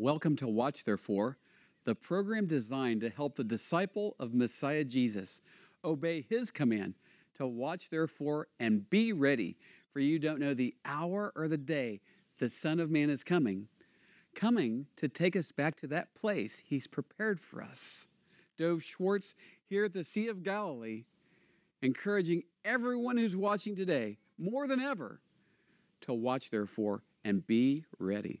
Welcome to Watch Therefore, the program designed to help the disciple of Messiah Jesus obey his command to watch therefore and be ready, for you don't know the hour or the day the Son of Man is coming, coming to take us back to that place he's prepared for us. Dov Schwartz here at the Sea of Galilee, encouraging everyone who's watching today more than ever to watch therefore and be ready.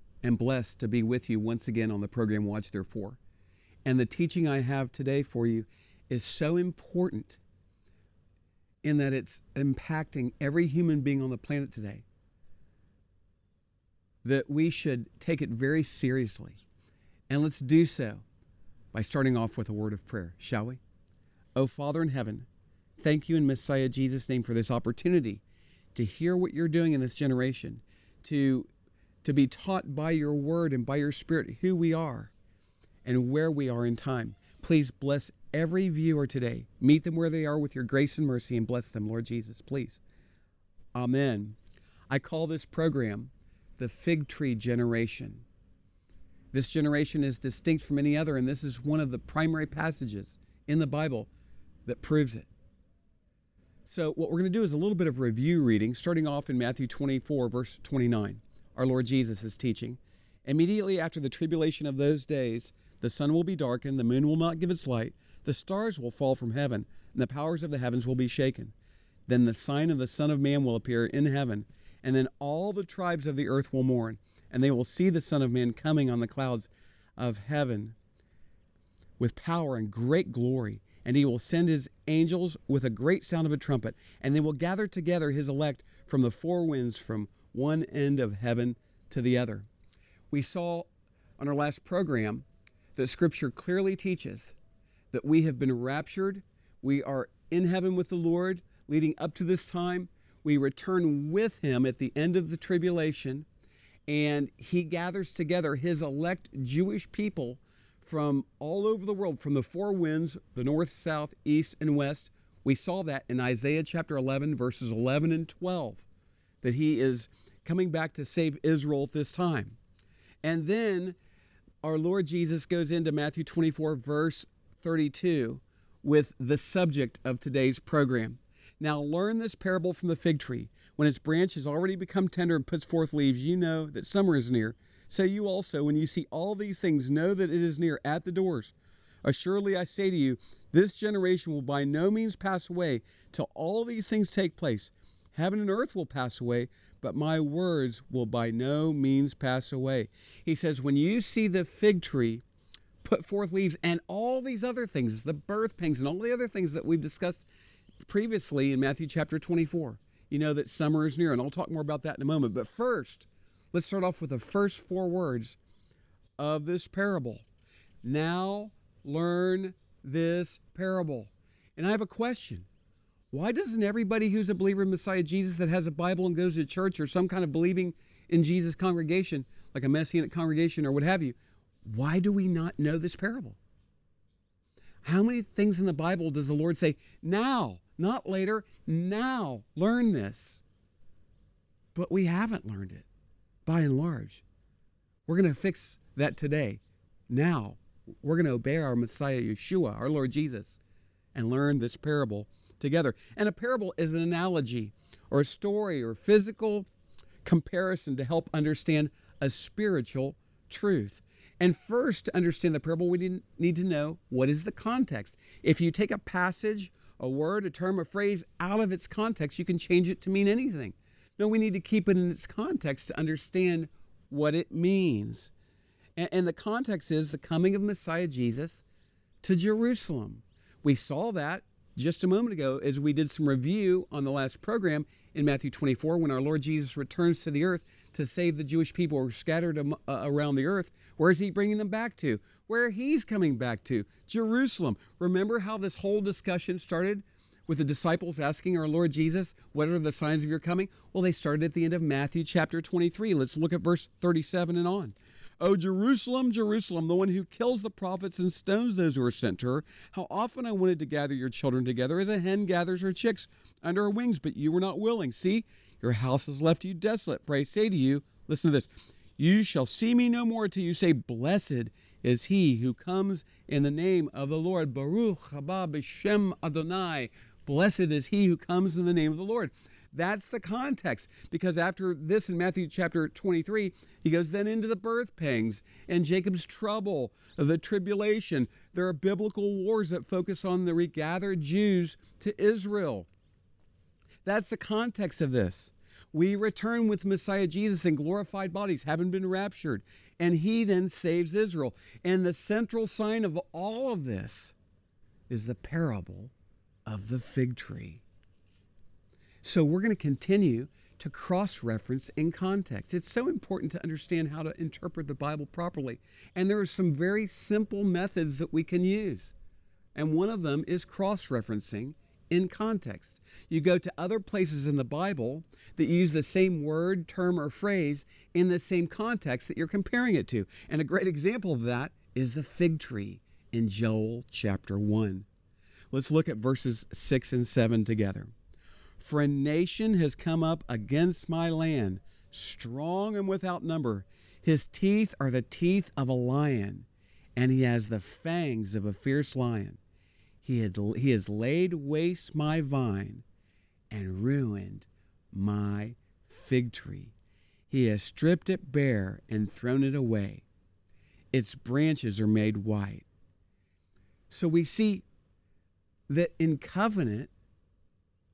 and blessed to be with you once again on the program Watch Therefore. And the teaching I have today for you is so important in that it's impacting every human being on the planet today that we should take it very seriously. And let's do so by starting off with a word of prayer, shall we? Oh, Father in heaven, thank you in Messiah Jesus' name for this opportunity to hear what you're doing in this generation, to, to be taught by your word and by your spirit who we are and where we are in time. Please bless every viewer today. Meet them where they are with your grace and mercy and bless them, Lord Jesus, please. Amen. I call this program the fig tree generation. This generation is distinct from any other, and this is one of the primary passages in the Bible that proves it. So, what we're going to do is a little bit of review reading, starting off in Matthew 24, verse 29. Our Lord Jesus is teaching. Immediately after the tribulation of those days, the sun will be darkened, the moon will not give its light, the stars will fall from heaven, and the powers of the heavens will be shaken. Then the sign of the Son of Man will appear in heaven, and then all the tribes of the earth will mourn, and they will see the Son of Man coming on the clouds of heaven with power and great glory. And he will send his angels with a great sound of a trumpet, and they will gather together his elect from the four winds, from one end of heaven to the other. We saw on our last program that Scripture clearly teaches that we have been raptured, we are in heaven with the Lord leading up to this time. We return with him at the end of the tribulation, and he gathers together his elect Jewish people from all over the world, from the four winds, the north, south, east, and west. We saw that in Isaiah chapter 11, verses 11 and 12, that he is coming back to save Israel at this time. And then our Lord Jesus goes into Matthew 24, verse 32, with the subject of today's program. Now, learn this parable from the fig tree. When its branch has already become tender and puts forth leaves, you know that summer is near. So you also, when you see all these things, know that it is near at the doors. Assuredly, I say to you, this generation will by no means pass away till all these things take place. Heaven and earth will pass away, but my words will by no means pass away. He says, when you see the fig tree put forth leaves and all these other things, the birth pangs and all the other things that we've discussed previously in Matthew chapter 24, you know that summer is near, and I'll talk more about that in a moment. But first, let's start off with the first four words of this parable. Now learn this parable. And I have a question. Why doesn't everybody who's a believer in Messiah Jesus that has a Bible and goes to church or some kind of believing in Jesus congregation, like a Messianic congregation or what have you, why do we not know this parable? How many things in the Bible does the Lord say, now, not later, now, learn this? But we haven't learned it by and large. We're going to fix that today. Now, we're going to obey our Messiah Yeshua, our Lord Jesus, and learn this parable together. And a parable is an analogy or a story or physical comparison to help understand a spiritual truth. And first, to understand the parable, we need to know what is the context. If you take a passage, a word, a term, a phrase out of its context, you can change it to mean anything. No, we need to keep it in its context to understand what it means. And, the context is the coming of Messiah Jesus to Jerusalem. We saw that just a moment ago as we did some review on the last program in Matthew 24 when our Lord Jesus returns to the earth to save the Jewish people who are scattered uh, around the earth. Where is he bringing them back to? Where he's coming back to? Jerusalem. Remember how this whole discussion started with the disciples asking our Lord Jesus, What are the signs of your coming? Well, they started at the end of Matthew chapter 23. Let's look at verse 37 and on. O Jerusalem, Jerusalem, the one who kills the prophets and stones those who are sent to her, how often I wanted to gather your children together as a hen gathers her chicks under her wings, but you were not willing. See, your house has left you desolate. For I say to you, listen to this, you shall see me no more till you say, Blessed is he who comes in the name of the Lord. Baruch haba b'shem Adonai. Blessed is he who comes in the name of the Lord. That's the context. Because after this in Matthew chapter 23, he goes then into the birth pangs and Jacob's trouble, the tribulation. There are biblical wars that focus on the regathered Jews to Israel. That's the context of this. We return with Messiah Jesus in glorified bodies, having been raptured, and he then saves Israel. And the central sign of all of this is the parable of the fig tree. So we're going to continue to cross reference in context. It's so important to understand how to interpret the Bible properly. And there are some very simple methods that we can use. And one of them is cross referencing in context. You go to other places in the Bible that use the same word, term, or phrase in the same context that you're comparing it to. And a great example of that is the fig tree in Joel chapter 1. Let's look at verses 6 and 7 together. For a nation has come up against my land, strong and without number. His teeth are the teeth of a lion, and he has the fangs of a fierce lion. He, had, he has laid waste my vine and ruined my fig tree. He has stripped it bare and thrown it away. Its branches are made white. So we see that in covenant,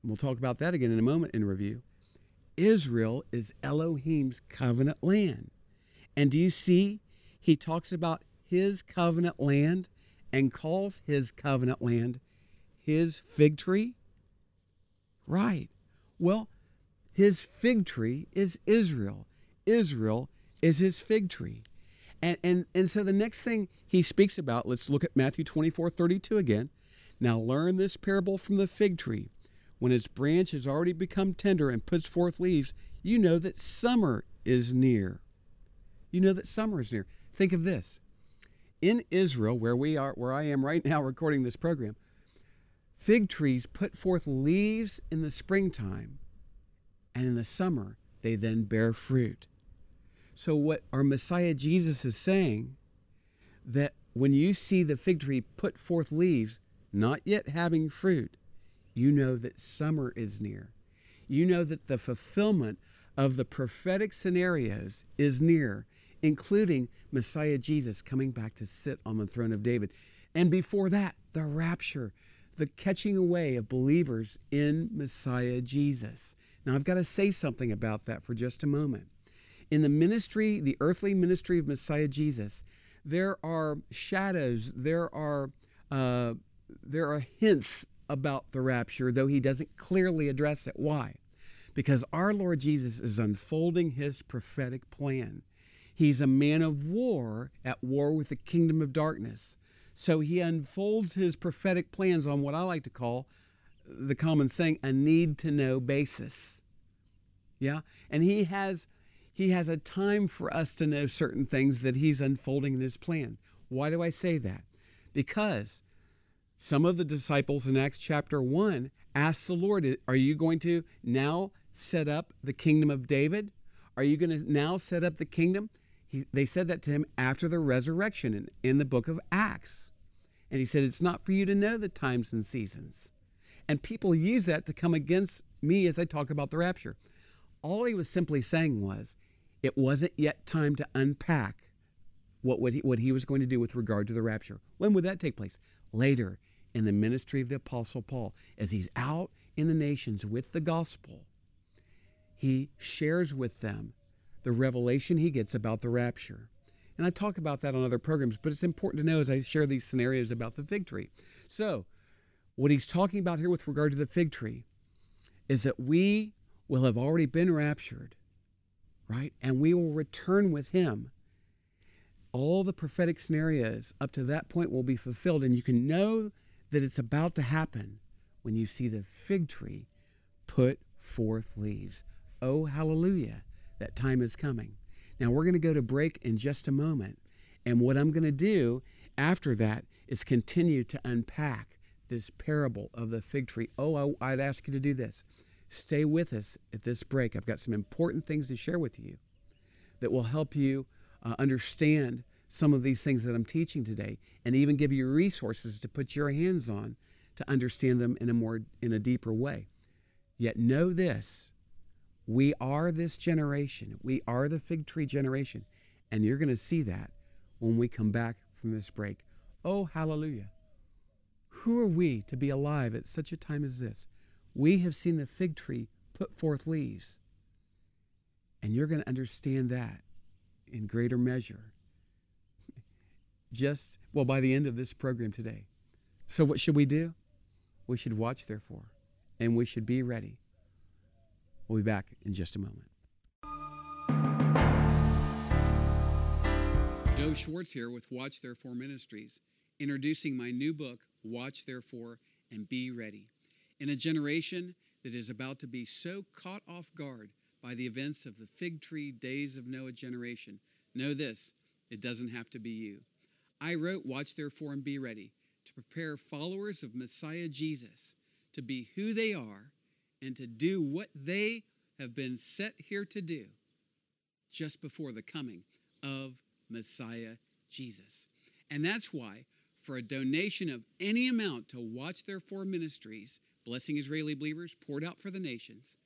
we'll talk about that again in a moment in review. Israel is Elohim's covenant land. And do you see? He talks about his covenant land and calls his covenant land his fig tree? Right. Well, his fig tree is Israel. Israel is his fig tree. And, and, and so the next thing he speaks about, let's look at Matthew 24 32 again. Now learn this parable from the fig tree. When its branch has already become tender and puts forth leaves, you know that summer is near. You know that summer is near. Think of this. In Israel, where we are, where I am right now recording this program, fig trees put forth leaves in the springtime, and in the summer they then bear fruit. So what our Messiah Jesus is saying that when you see the fig tree put forth leaves, not yet having fruit, you know that summer is near. You know that the fulfillment of the prophetic scenarios is near, including Messiah Jesus coming back to sit on the throne of David. And before that, the rapture, the catching away of believers in Messiah Jesus. Now, I've got to say something about that for just a moment. In the ministry, the earthly ministry of Messiah Jesus, there are shadows, there are uh, there are hints about the rapture, though he doesn't clearly address it. Why? Because our Lord Jesus is unfolding his prophetic plan. He's a man of war at war with the kingdom of darkness. So he unfolds his prophetic plans on what I like to call the common saying, a need to know basis. Yeah? And he has he has a time for us to know certain things that he's unfolding in his plan. Why do I say that? Because some of the disciples in Acts chapter 1 asked the Lord, Are you going to now set up the kingdom of David? Are you going to now set up the kingdom? He, they said that to him after the resurrection in, in the book of Acts. And he said, It's not for you to know the times and seasons. And people use that to come against me as I talk about the rapture. All he was simply saying was, it wasn't yet time to unpack what, he, what he was going to do with regard to the rapture. When would that take place? Later in the ministry of the Apostle Paul. As he's out in the nations with the gospel, he shares with them the revelation he gets about the rapture. And I talk about that on other programs, but it's important to know as I share these scenarios about the fig tree. So, what he's talking about here with regard to the fig tree is that we will have already been raptured, right? And we will return with him. All the prophetic scenarios up to that point will be fulfilled, and you can know that it's about to happen when you see the fig tree put forth leaves. Oh, hallelujah, that time is coming. Now, we're going to go to break in just a moment. And what I'm going to do after that is continue to unpack this parable of the fig tree. Oh, I, would ask you to do this. Stay with us at this break. I've got some important things to share with you that will help you uh, understand some of these things that I'm teaching today and even give you resources to put your hands on to understand them in a more in a deeper way. Yet know this, we are this generation. We are the fig tree generation. And you're going to see that when we come back from this break. Oh, hallelujah. Who are we to be alive at such a time as this? We have seen the fig tree put forth leaves. And you're going to understand that in greater measure. Just, well, by the end of this program today. So, what should we do? We should watch, therefore, and we should be ready. We'll be back in just a moment. Dov Schwartz here with Watch Therefore Ministries, introducing my new book, Watch Therefore and Be Ready. In a generation that is about to be so caught off guard by the events of the fig tree days of Noah generation, know this it doesn't have to be you. I wrote Watch Therefore and Be Ready to prepare followers of Messiah Jesus to be who they are and to do what they have been set here to do just before the coming of Messiah Jesus. And that's why, for a donation of any amount to Watch Therefore Ministries, Blessing Israeli Believers, poured out for the nations,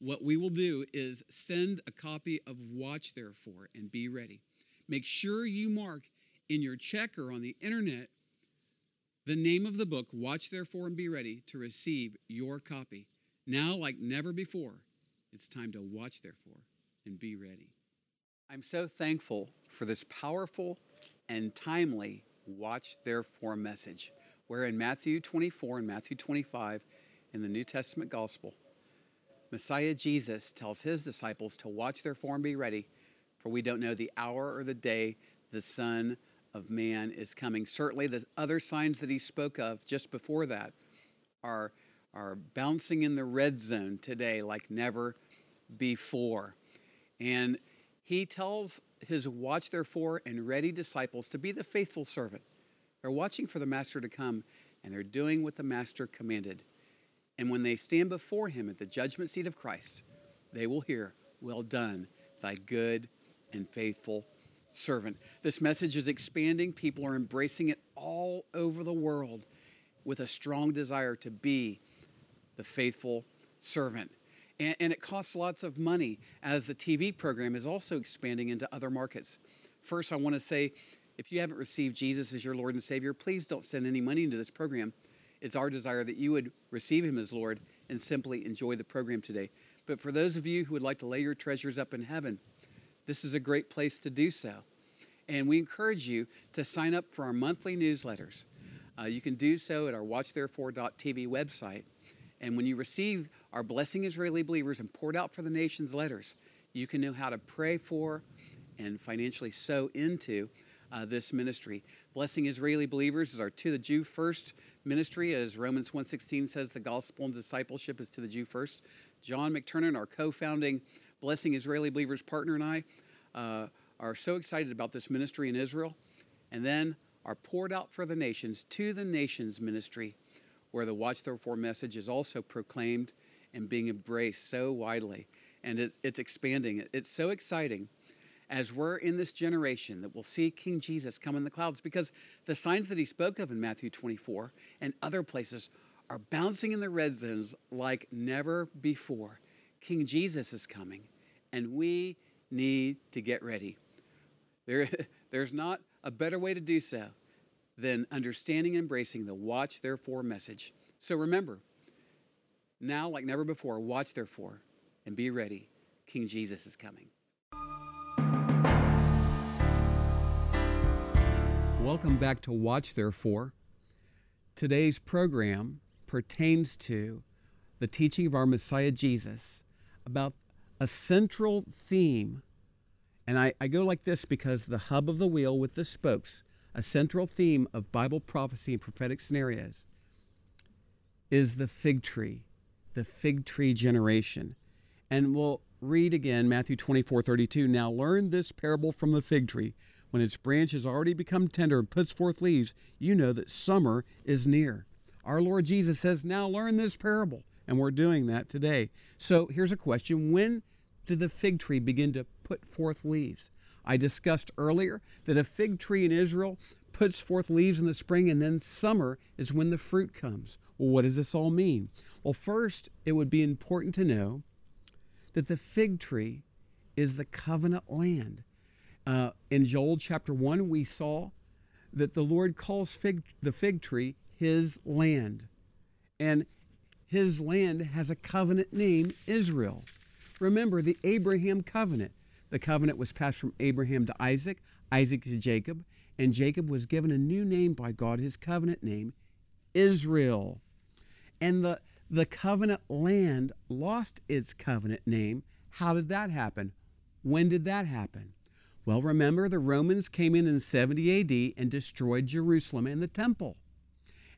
what we will do is send a copy of Watch Therefore and Be Ready. Make sure you mark in your check or on the internet the name of the book, Watch Therefore and Be Ready, to receive your copy. Now, like never before, it's time to watch therefore and be ready. I'm so thankful for this powerful and timely watch therefore message, where in Matthew 24 and Matthew 25 in the New Testament gospel, Messiah Jesus tells his disciples to watch therefore and be ready, for we don't know the hour or the day the Son of Man is coming. Certainly, the other signs that he spoke of just before that are are bouncing in the red zone today like never before. And he tells his watch therefore and ready disciples to be the faithful servant. They're watching for the master to come and they're doing what the master commanded. And when they stand before him at the judgment seat of Christ, they will hear, Well done, thy good and faithful servant. This message is expanding. People are embracing it all over the world with a strong desire to be the faithful servant. And, and, it costs lots of money as the TV program is also expanding into other markets. First, I want to say if you haven't received Jesus as your Lord and Savior, please don't send any money into this program. It's our desire that you would receive Him as Lord and simply enjoy the program today. But for those of you who would like to lay your treasures up in heaven, this is a great place to do so. And we encourage you to sign up for our monthly newsletters. Uh, you can do so at our watchtherefore.tv website. And when you receive our Blessing Israeli Believers and poured out for the nations letters, you can know how to pray for and financially sow into uh, this ministry. Blessing Israeli Believers is our to the Jew first ministry, as Romans 1.16 says the gospel and discipleship is to the Jew first. John McTernan, our co-founding Blessing Israeli Believers partner and I uh, are so excited about this ministry in Israel. And then are poured out for the nations to the nations ministry where the Watch Therefore message is also proclaimed and being embraced so widely. And it, it's expanding. It's so exciting as we're in this generation that we'll see King Jesus come in the clouds because the signs that he spoke of in Matthew 24 and other places are bouncing in the red zones like never before. King Jesus is coming, and we need to get ready. There, there's not a better way to do so than understanding and embracing the watch therefore message. So remember, now like never before, watch therefore and be ready. King Jesus is coming. Welcome back to Watch Therefore. Today's program pertains to the teaching of our Messiah Jesus about a central theme and I, I go like this because the hub of the wheel with the spokes, a central theme of Bible prophecy and prophetic scenarios, is the fig tree, the fig tree generation. And we'll read again Matthew 24 32. Now learn this parable from the fig tree. When its branch has already become tender and puts forth leaves, you know that summer is near. Our Lord Jesus says, Now learn this parable. And we're doing that today. So here's a question When did the fig tree begin to put forth leaves? I discussed earlier that a fig tree in Israel puts forth leaves in the spring, and then summer is when the fruit comes. Well, what does this all mean? Well, first, it would be important to know that the fig tree is the covenant land. Uh, in Joel chapter 1, we saw that the Lord calls fig, the fig tree his land. And his land has a covenant name, Israel. Remember the Abraham covenant. The covenant was passed from Abraham to Isaac, Isaac to Jacob, and Jacob was given a new name by God, his covenant name, Israel. And the, the covenant land lost its covenant name. How did that happen? When did that happen? Well, remember, the Romans came in in 70 AD and destroyed Jerusalem and the temple.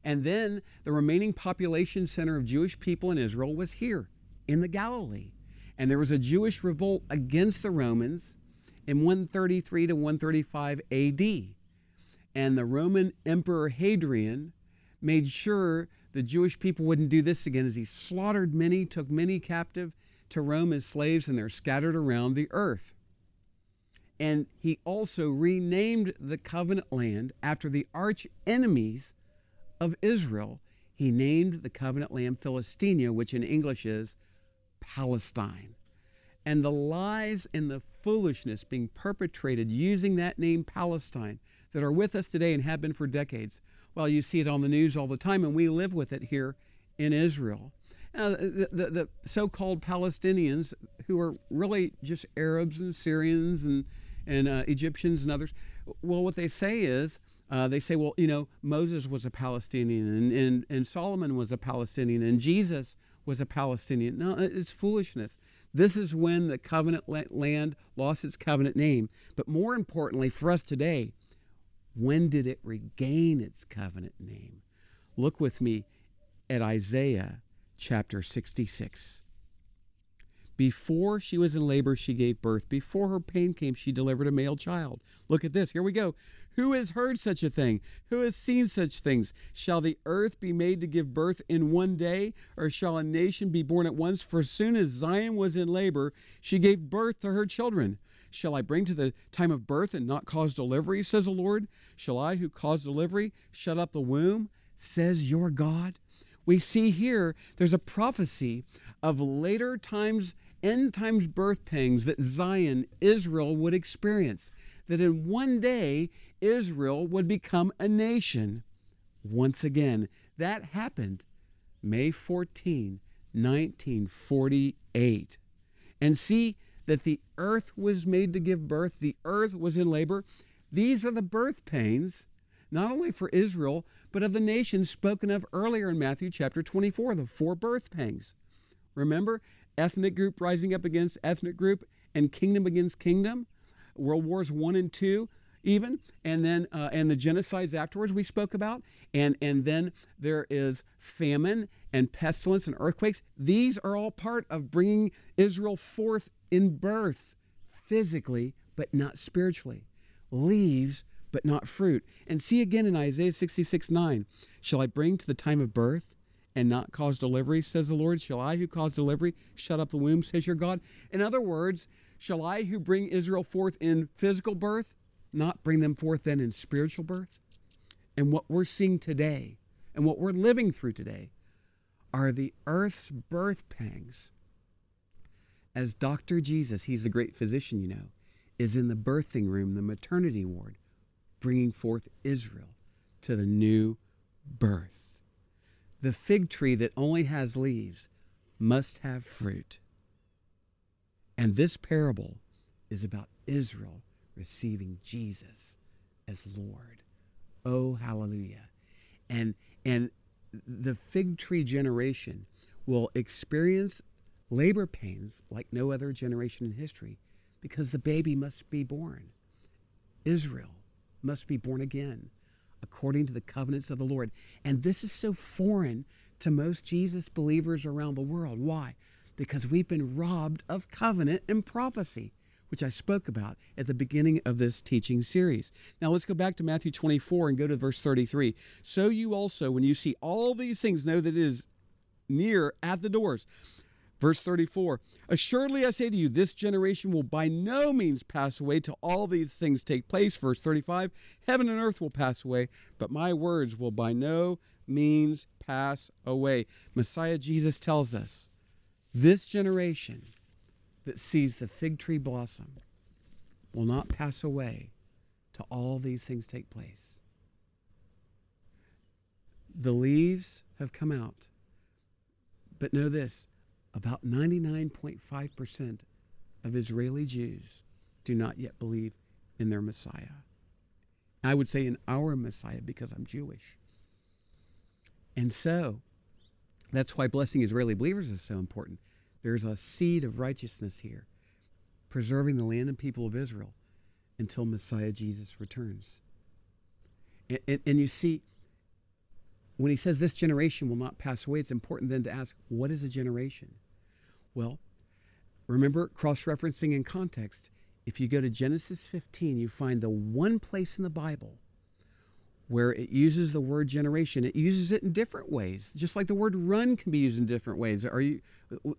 And then the remaining population center of Jewish people in Israel was here in the Galilee. And there was a Jewish revolt against the Romans in 133 to 135 AD. And the Roman Emperor Hadrian made sure the Jewish people wouldn't do this again as he slaughtered many, took many captive to Rome as slaves, and they're scattered around the earth. And he also renamed the covenant land after the arch enemies of Israel. He named the covenant land Philistia, which in English is Palestine. And the lies and the foolishness being perpetrated using that name Palestine that are with us today and have been for decades. Well, you see it on the news all the time, and we live with it here in Israel. The, the, the so called Palestinians, who are really just Arabs and Syrians and and uh, Egyptians and others. Well, what they say is, uh, they say, well, you know, Moses was a Palestinian and, and, and Solomon was a Palestinian and Jesus was a Palestinian. No, it's foolishness. This is when the covenant land lost its covenant name. But more importantly for us today, when did it regain its covenant name? Look with me at Isaiah chapter 66. Before she was in labor, she gave birth. Before her pain came, she delivered a male child. Look at this. Here we go. Who has heard such a thing? Who has seen such things? Shall the earth be made to give birth in one day, or shall a nation be born at once? For as soon as Zion was in labor, she gave birth to her children. Shall I bring to the time of birth and not cause delivery, says the Lord? Shall I, who cause delivery, shut up the womb, says your God? We see here there's a prophecy of later times end times birth pangs that Zion, Israel, would experience. That in one day, Israel would become a nation once again. That happened May 14, 1948. And see that the earth was made to give birth, the earth was in labor. These are the birth pains, not only for Israel, but of the nations spoken of earlier in Matthew chapter 24, the four birth pangs. Remember, ethnic group rising up against ethnic group and kingdom against kingdom, World Wars One and Two, even, and then uh, and the genocides afterwards we spoke about, and and then there is famine and pestilence and earthquakes. These are all part of bringing Israel forth in birth, physically but not spiritually. Leaves but not fruit. And see again in Isaiah 66 9, shall I bring to the time of birth? and not cause delivery, says the Lord? Shall I, who cause delivery, shut up the womb, says your God? In other words, shall I, who bring Israel forth in physical birth, not bring them forth then in spiritual birth? And what we're seeing today and what we're living through today are the earth's birth pangs. As Dr. Jesus, he's the great physician, you know, is in the birthing room, the maternity ward, bringing forth Israel to the new birth. The fig tree that only has leaves must have fruit. And this parable is about Israel receiving Jesus as Lord Oh, hallelujah. And and the fig tree generation will experience labor pains like no other generation in history because the baby must be born. Israel must be born again according to the covenants of the Lord. And this is so foreign to most Jesus believers around the world. Why? Because we've been robbed of covenant and prophecy, which I spoke about at the beginning of this teaching series. Now let's go back to Matthew 24 and go to verse 33. So you also, when you see all these things, know that it is near at the doors. Verse 34 Assuredly I say to you, this generation will by no means pass away till all these things take place. Verse 35 Heaven and earth will pass away, but my words will by no means pass away. Messiah Jesus tells us this generation that sees the fig tree blossom will not pass away till all these things take place. The leaves have come out. But know this about 99.5% of Israeli Jews do not yet believe in their Messiah. I would say in our Messiah because I'm Jewish. And so, that's why blessing Israeli believers is so important. There's a seed of righteousness here, preserving the land and people of Israel until Messiah Jesus returns. And, and, and, you see, when he says this generation will not pass away, it's important then to ask, what is a generation? Well, remember cross referencing in context. If you go to Genesis 15, you find the one place in the Bible where it uses the word generation. It uses it in different ways, just like the word run can be used in different ways. Are you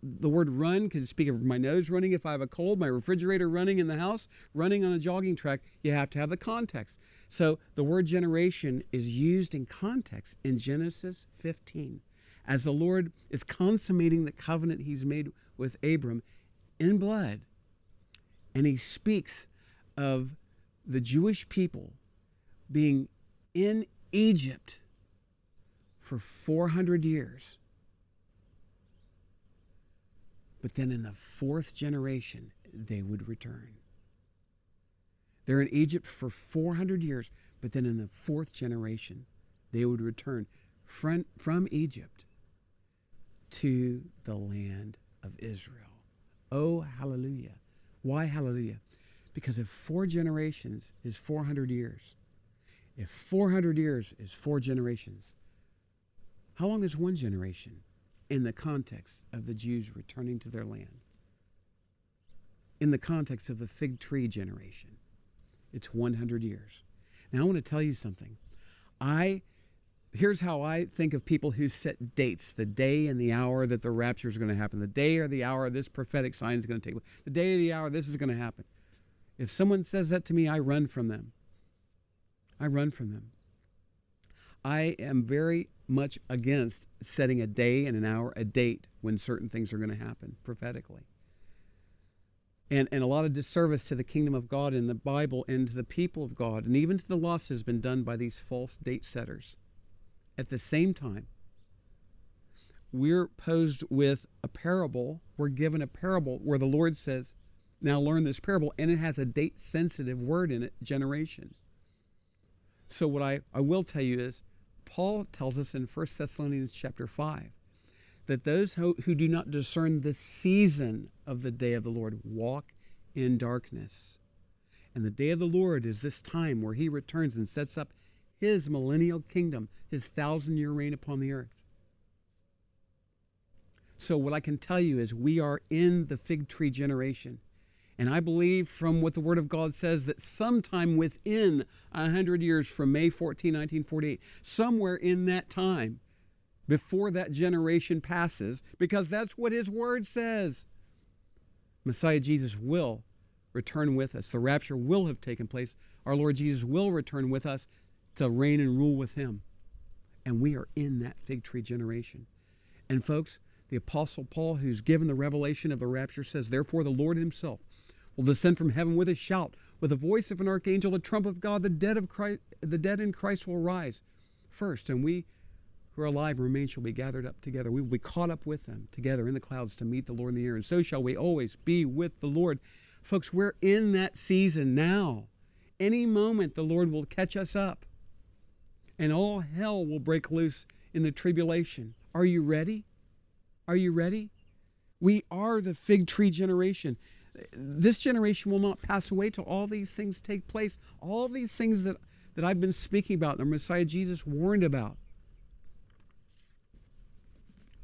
the word run can speak of my nose running if I have a cold, my refrigerator running in the house, running on a jogging track. You have to have the context. So the word generation is used in context in Genesis 15 as the Lord is consummating the covenant he's made with Abram in blood. And he speaks of the Jewish people being in Egypt for 400 years. But then in the fourth generation, they would return. They're in Egypt for 400 years, but then in the fourth generation, they would return from, from Egypt to the land of Israel. Oh, hallelujah. Why hallelujah? Because if four generations is 400 years, if 400 years is four generations, how long is one generation in the context of the Jews returning to their land? In the context of the fig tree generation, it's 100 years. Now, I want to tell you something. I here's how I think of people who set dates the day and the hour that the rapture is going to happen, the day or the hour this prophetic sign is going to take place, the day or the hour this is going to happen. If someone says that to me, I run from them. I run from them. I am very much against setting a day and an hour, a date when certain things are going to happen prophetically. And, and a lot of disservice to the kingdom of God in the Bible and to the people of God and even to the lost has been done by these false date setters. At the same time, we're posed with a parable. We're given a parable where the Lord says, Now learn this parable, and it has a date sensitive word in it generation. So what I, I will tell you is Paul tells us in 1 Thessalonians chapter 5 that those who, who do not discern the season of the day of the Lord walk in darkness. And the day of the Lord is this time where he returns and sets up his millennial kingdom, his thousand year reign upon the earth. So, what I can tell you is we are in the fig tree generation. And I believe from what the Word of God says that sometime within 100 years from May 14, 1948, somewhere in that time, before that generation passes, because that's what His Word says, Messiah Jesus will return with us. The rapture will have taken place. Our Lord Jesus will return with us to reign and rule with Him. And we are in that fig tree generation. And folks, the Apostle Paul, who's given the revelation of the rapture, says, Therefore, the Lord Himself will descend from heaven with a shout, with the voice of an archangel, the trump of God, the dead of Christ, the dead in Christ will rise first, and we who are alive and remain shall be gathered up together. We will be caught up with them together in the clouds to meet the Lord in the air, and so shall we always be with the Lord. Folks, we're in that season now. Any moment the Lord will catch us up. and all hell will break loose in the tribulation. Are you ready? Are you ready? We are the fig tree generation. This generation will not pass away till all these things take place. All these things that, that I've been speaking about, the Messiah Jesus warned about.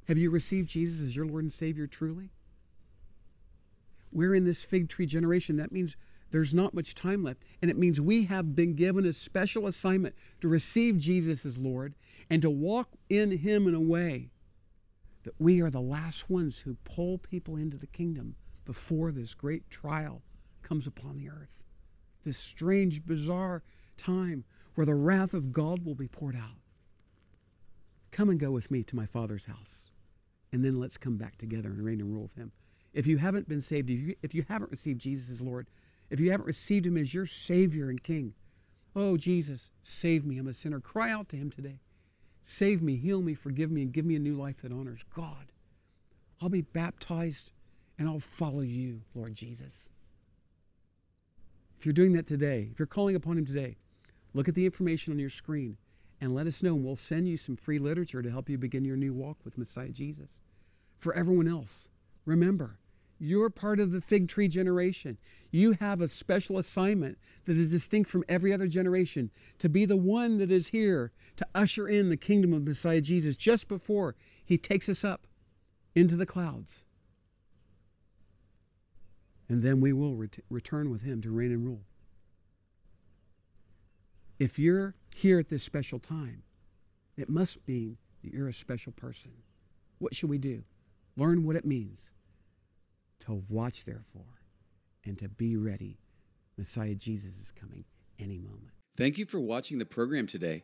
Have you received Jesus as your Lord and Savior truly? We're in this fig tree generation. That means there's not much time left. And it means we have been given a special assignment to receive Jesus as Lord and to walk in Him in a way that we are the last ones who pull people into the kingdom before this great trial comes upon the earth. This strange, bizarre time where the wrath of God will be poured out. Come and go with me to my Father's house, and then let's come back together and reign and rule with Him. If you haven't been saved, if you, if you haven't received Jesus as Lord, if you haven't received Him as your Savior and King, oh, Jesus, save me. I'm a sinner. Cry out to Him today. Save me, heal me, forgive me, and give me a new life that honors God. I'll be baptized and I'll follow you, Lord Jesus. If you're doing that today, if you're calling upon Him today, look at the information on your screen and let us know, and we'll send you some free literature to help you begin your new walk with Messiah Jesus. For everyone else, remember, you're part of the fig tree generation. You have a special assignment that is distinct from every other generation to be the one that is here to usher in the kingdom of Messiah Jesus just before he takes us up into the clouds. And then we will ret- return with him to reign and rule. If you're here at this special time, it must mean that you're a special person. What should we do? Learn what it means to watch, therefore, and to be ready. Messiah Jesus is coming any moment. Thank you for watching the program today.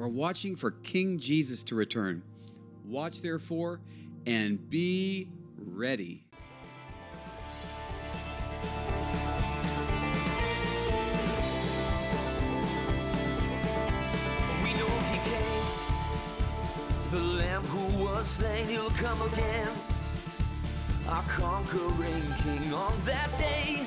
we're watching for King Jesus to return. Watch therefore and be ready. We know he came, the Lamb who was slain, he'll come again. Our conquering King on that day.